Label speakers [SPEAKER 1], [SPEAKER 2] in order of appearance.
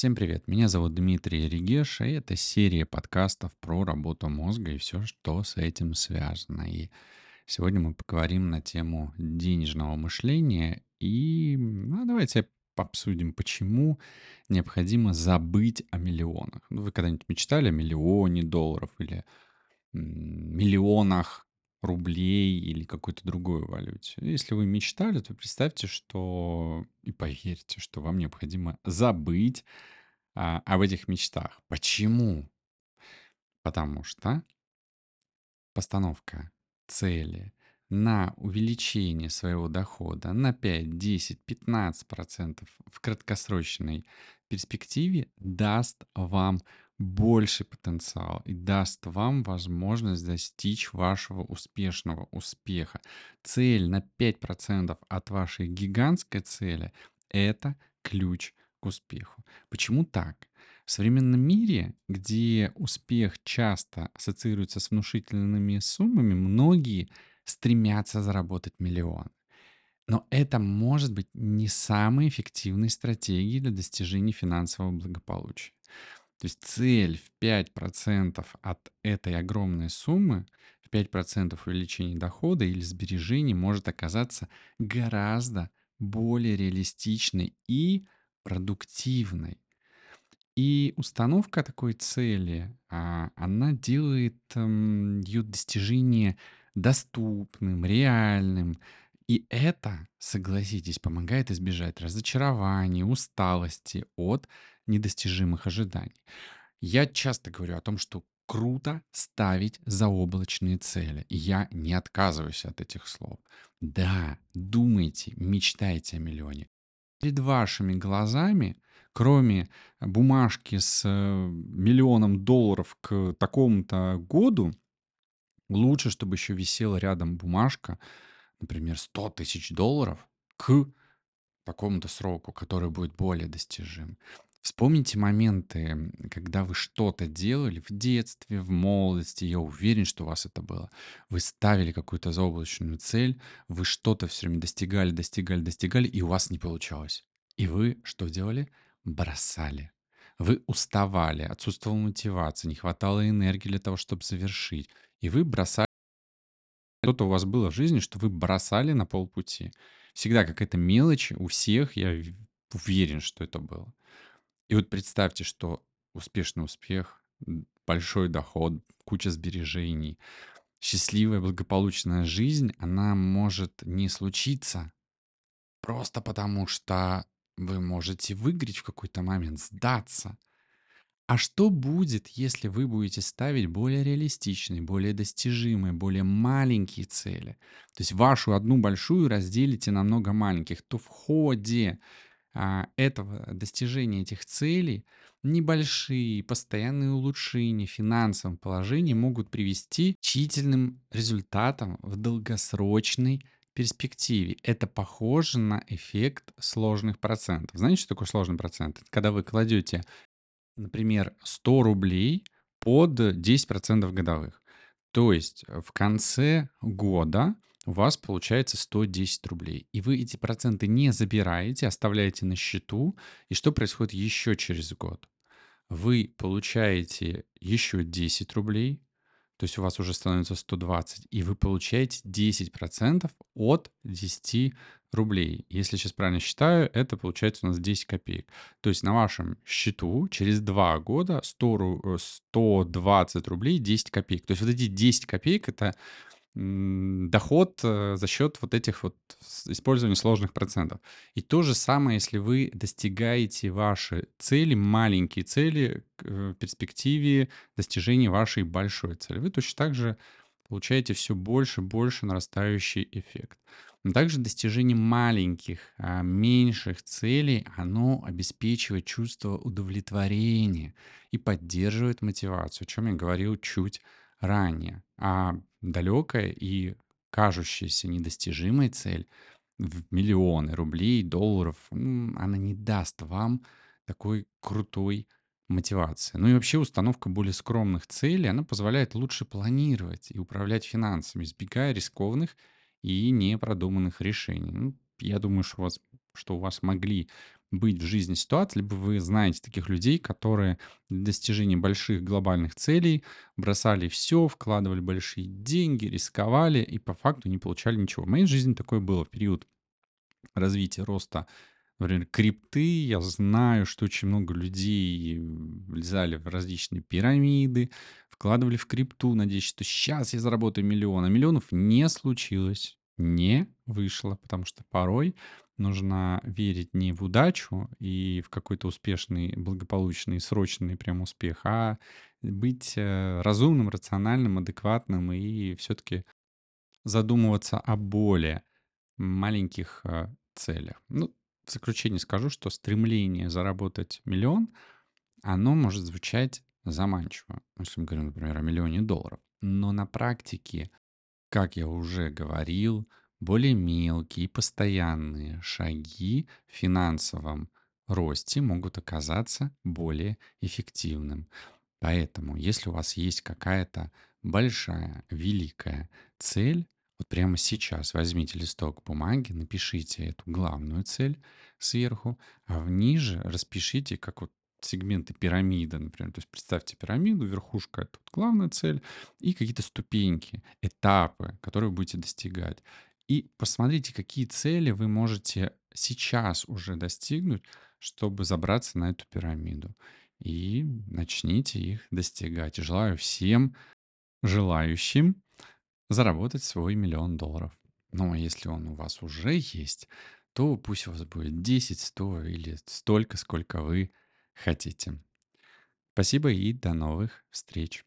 [SPEAKER 1] Всем привет, меня зовут Дмитрий Регеш, и это серия подкастов про работу мозга и все, что с этим связано. И сегодня мы поговорим на тему денежного мышления и ну, давайте обсудим, почему необходимо забыть о миллионах. Ну, вы когда-нибудь мечтали о миллионе долларов или миллионах рублей или какой-то другой валюте. Если вы мечтали, то представьте, что и поверьте, что вам необходимо забыть а, об этих мечтах. Почему? Потому что постановка цели на увеличение своего дохода на 5, 10, 15 процентов в краткосрочной перспективе даст вам больший потенциал и даст вам возможность достичь вашего успешного успеха. Цель на 5% от вашей гигантской цели — это ключ к успеху. Почему так? В современном мире, где успех часто ассоциируется с внушительными суммами, многие стремятся заработать миллион. Но это может быть не самой эффективной стратегией для достижения финансового благополучия. То есть цель в 5% от этой огромной суммы, в 5% увеличения дохода или сбережений может оказаться гораздо более реалистичной и продуктивной. И установка такой цели, а, она делает эм, ее достижение доступным, реальным. И это, согласитесь, помогает избежать разочарования, усталости от недостижимых ожиданий. Я часто говорю о том, что круто ставить заоблачные цели. И я не отказываюсь от этих слов. Да, думайте, мечтайте о миллионе. Перед вашими глазами, кроме бумажки с э, миллионом долларов к такому-то году, лучше, чтобы еще висела рядом бумажка, например, 100 тысяч долларов к такому-то сроку, который будет более достижим. Вспомните моменты, когда вы что-то делали в детстве, в молодости. Я уверен, что у вас это было. Вы ставили какую-то заоблачную цель, вы что-то все время достигали, достигали, достигали, и у вас не получалось. И вы что делали? Бросали. Вы уставали, отсутствовала мотивация, не хватало энергии для того, чтобы завершить. И вы бросали. Что-то у вас было в жизни, что вы бросали на полпути. Всегда какая-то мелочь у всех, я уверен, что это было. И вот представьте, что успешный успех, большой доход, куча сбережений, счастливая, благополучная жизнь, она может не случиться просто потому, что вы можете выиграть в какой-то момент, сдаться. А что будет, если вы будете ставить более реалистичные, более достижимые, более маленькие цели? То есть вашу одну большую разделите на много маленьких, то в ходе а, этого достижения этих целей небольшие постоянные улучшения в финансовом положении могут привести к чительным результатам в долгосрочной перспективе. Это похоже на эффект сложных процентов. Знаете, что такое сложный процент? Когда вы кладете, например, 100 рублей под 10% годовых. То есть в конце года у вас получается 110 рублей. И вы эти проценты не забираете, оставляете на счету. И что происходит еще через год? Вы получаете еще 10 рублей, то есть у вас уже становится 120, и вы получаете 10% от 10 рублей. Если сейчас правильно считаю, это получается у нас 10 копеек. То есть на вашем счету через 2 года 100, 120 рублей 10 копеек. То есть вот эти 10 копеек — это доход э, за счет вот этих вот использования сложных процентов. И то же самое, если вы достигаете ваши цели, маленькие цели э, в перспективе достижения вашей большой цели. Вы точно так же получаете все больше и больше нарастающий эффект. Но также достижение маленьких, а, меньших целей, оно обеспечивает чувство удовлетворения и поддерживает мотивацию, о чем я говорил чуть ранее. А далекая и кажущаяся недостижимой цель в миллионы рублей, долларов, она не даст вам такой крутой мотивации. Ну и вообще установка более скромных целей, она позволяет лучше планировать и управлять финансами, избегая рискованных и непродуманных решений. Ну, я думаю, что у, вас, что у вас могли быть в жизни ситуации, либо вы знаете таких людей, которые для достижения больших глобальных целей бросали все, вкладывали большие деньги, рисковали и по факту не получали ничего. В моей жизни такое было в период развития роста Например, крипты, я знаю, что очень много людей влезали в различные пирамиды, вкладывали в крипту, надеясь, что сейчас я заработаю миллион. А миллионов не случилось, не вышло, потому что порой нужно верить не в удачу и в какой-то успешный, благополучный, срочный прям успех, а быть э, разумным, рациональным, адекватным и все-таки задумываться о более маленьких э, целях. Ну, в заключение скажу, что стремление заработать миллион, оно может звучать заманчиво. Если мы говорим, например, о миллионе долларов. Но на практике, как я уже говорил, более мелкие постоянные шаги в финансовом росте могут оказаться более эффективным. Поэтому, если у вас есть какая-то большая, великая цель, вот прямо сейчас возьмите листок бумаги, напишите эту главную цель сверху, а ниже распишите, как вот сегменты пирамиды, например. То есть представьте пирамиду, верхушка— это главная цель, и какие-то ступеньки, этапы, которые вы будете достигать. И посмотрите, какие цели вы можете сейчас уже достигнуть, чтобы забраться на эту пирамиду. И начните их достигать. Желаю всем желающим заработать свой миллион долларов. Ну, а если он у вас уже есть, то пусть у вас будет 10, 100 или столько, сколько вы хотите. Спасибо и до новых встреч.